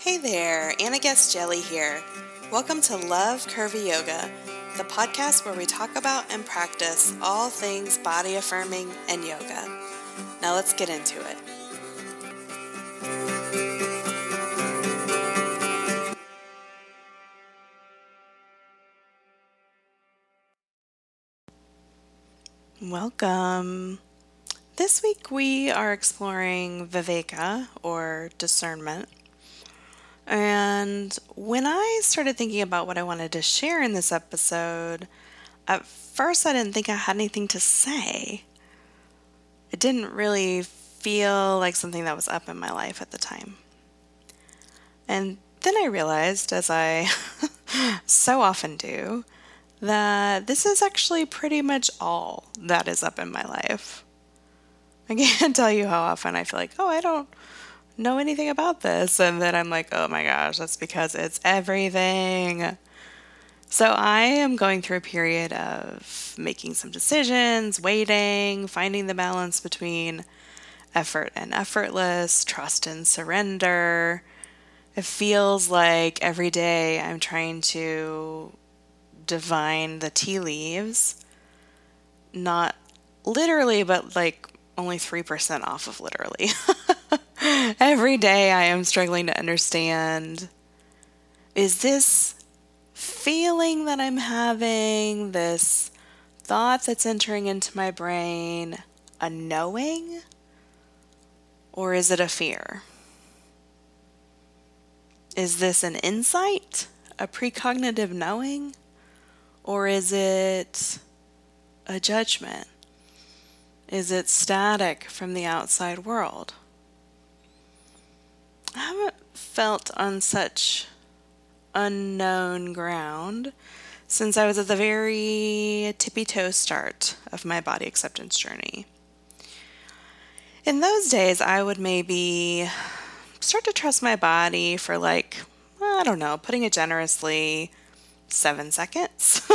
Hey there, Anna Guest Jelly here. Welcome to Love Curvy Yoga, the podcast where we talk about and practice all things body affirming and yoga. Now let's get into it. Welcome. This week we are exploring Viveka or discernment. And when I started thinking about what I wanted to share in this episode, at first I didn't think I had anything to say. It didn't really feel like something that was up in my life at the time. And then I realized, as I so often do, that this is actually pretty much all that is up in my life. I can't tell you how often I feel like, oh, I don't know anything about this. And then I'm like, oh my gosh, that's because it's everything. So I am going through a period of making some decisions, waiting, finding the balance between effort and effortless, trust and surrender. It feels like every day I'm trying to divine the tea leaves. Not literally, but like only 3% off of literally. Every day I am struggling to understand is this feeling that I'm having, this thought that's entering into my brain, a knowing? Or is it a fear? Is this an insight, a precognitive knowing? Or is it a judgment? Is it static from the outside world? I haven't felt on such unknown ground since I was at the very tippy toe start of my body acceptance journey. In those days, I would maybe start to trust my body for like, I don't know, putting it generously, seven seconds.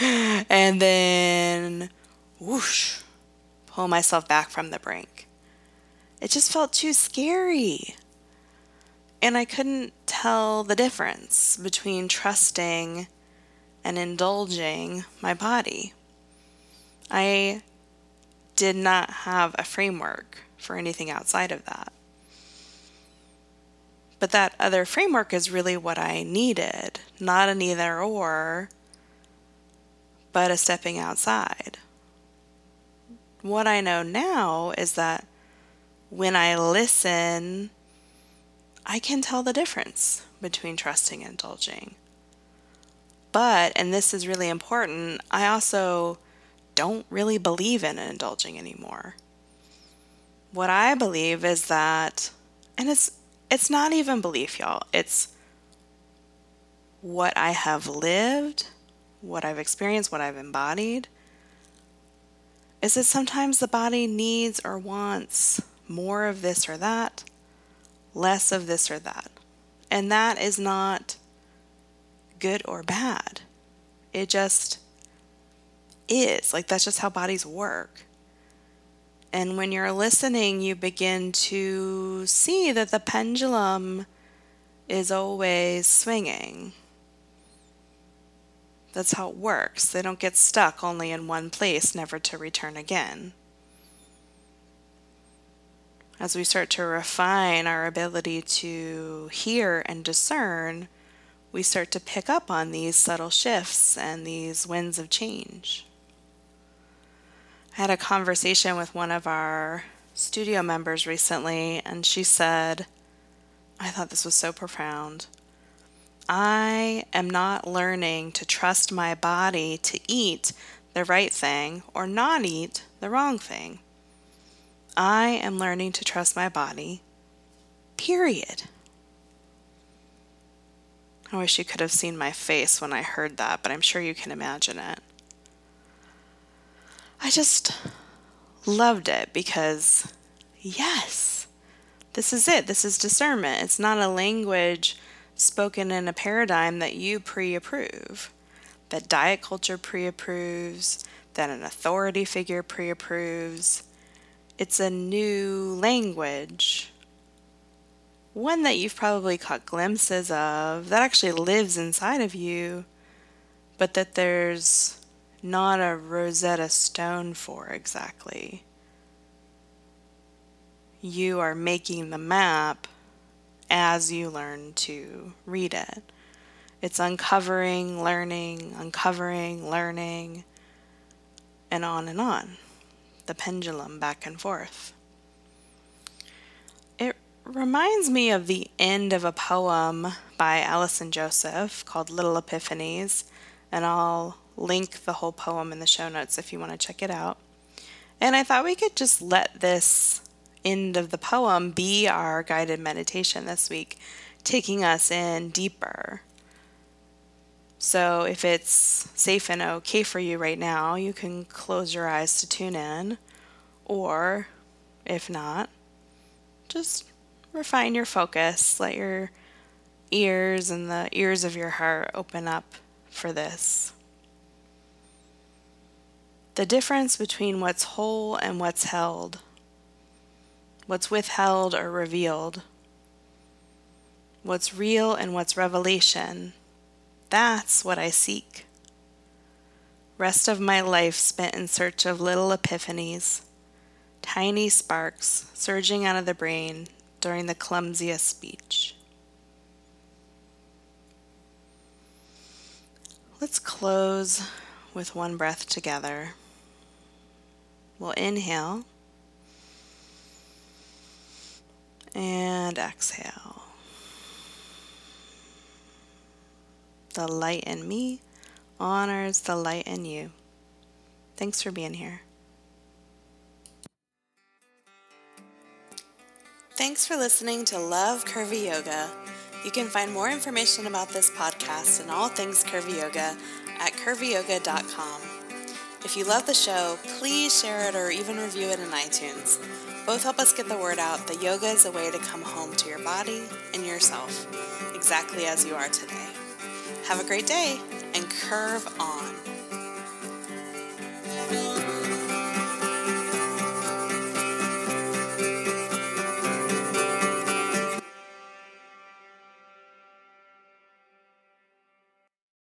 and then whoosh, pull myself back from the brink. It just felt too scary. And I couldn't tell the difference between trusting and indulging my body. I did not have a framework for anything outside of that. But that other framework is really what I needed, not an either or, but a stepping outside what I know now is that when I listen, I can tell the difference between trusting and indulging. But, and this is really important, I also don't really believe in indulging anymore. What I believe is that, and it's it's not even belief, y'all. It's what I have lived, what I've experienced, what I've embodied, is that sometimes the body needs or wants more of this or that, less of this or that. And that is not good or bad. It just is. Like, that's just how bodies work. And when you're listening, you begin to see that the pendulum is always swinging. That's how it works. They don't get stuck only in one place, never to return again. As we start to refine our ability to hear and discern, we start to pick up on these subtle shifts and these winds of change. I had a conversation with one of our studio members recently, and she said, I thought this was so profound. I am not learning to trust my body to eat the right thing or not eat the wrong thing. I am learning to trust my body, period. I wish you could have seen my face when I heard that, but I'm sure you can imagine it. I just loved it because, yes, this is it. This is discernment. It's not a language spoken in a paradigm that you pre approve, that diet culture pre approves, that an authority figure pre approves. It's a new language one that you've probably caught glimpses of that actually lives inside of you, but that there's not a Rosetta Stone for exactly. You are making the map as you learn to read it. It's uncovering, learning, uncovering, learning, and on and on. The pendulum back and forth. It reminds me of the end of a poem by Allison Joseph called Little Epiphanies, and I'll link the whole poem in the show notes if you want to check it out. And I thought we could just let this end of the poem be our guided meditation this week, taking us in deeper. So, if it's safe and okay for you right now, you can close your eyes to tune in. Or, if not, just refine your focus. Let your ears and the ears of your heart open up for this. The difference between what's whole and what's held, what's withheld or revealed, what's real and what's revelation, that's what I seek. Rest of my life spent in search of little epiphanies, tiny sparks surging out of the brain during the clumsiest speech. Let's close with one breath together. We'll inhale and exhale. The light in me honors the light in you. Thanks for being here. Thanks for listening to Love Curvy Yoga. You can find more information about this podcast and all things Curvy Yoga at curvyyoga.com. If you love the show, please share it or even review it in iTunes. Both help us get the word out that yoga is a way to come home to your body and yourself, exactly as you are today. Have a great day and curve on.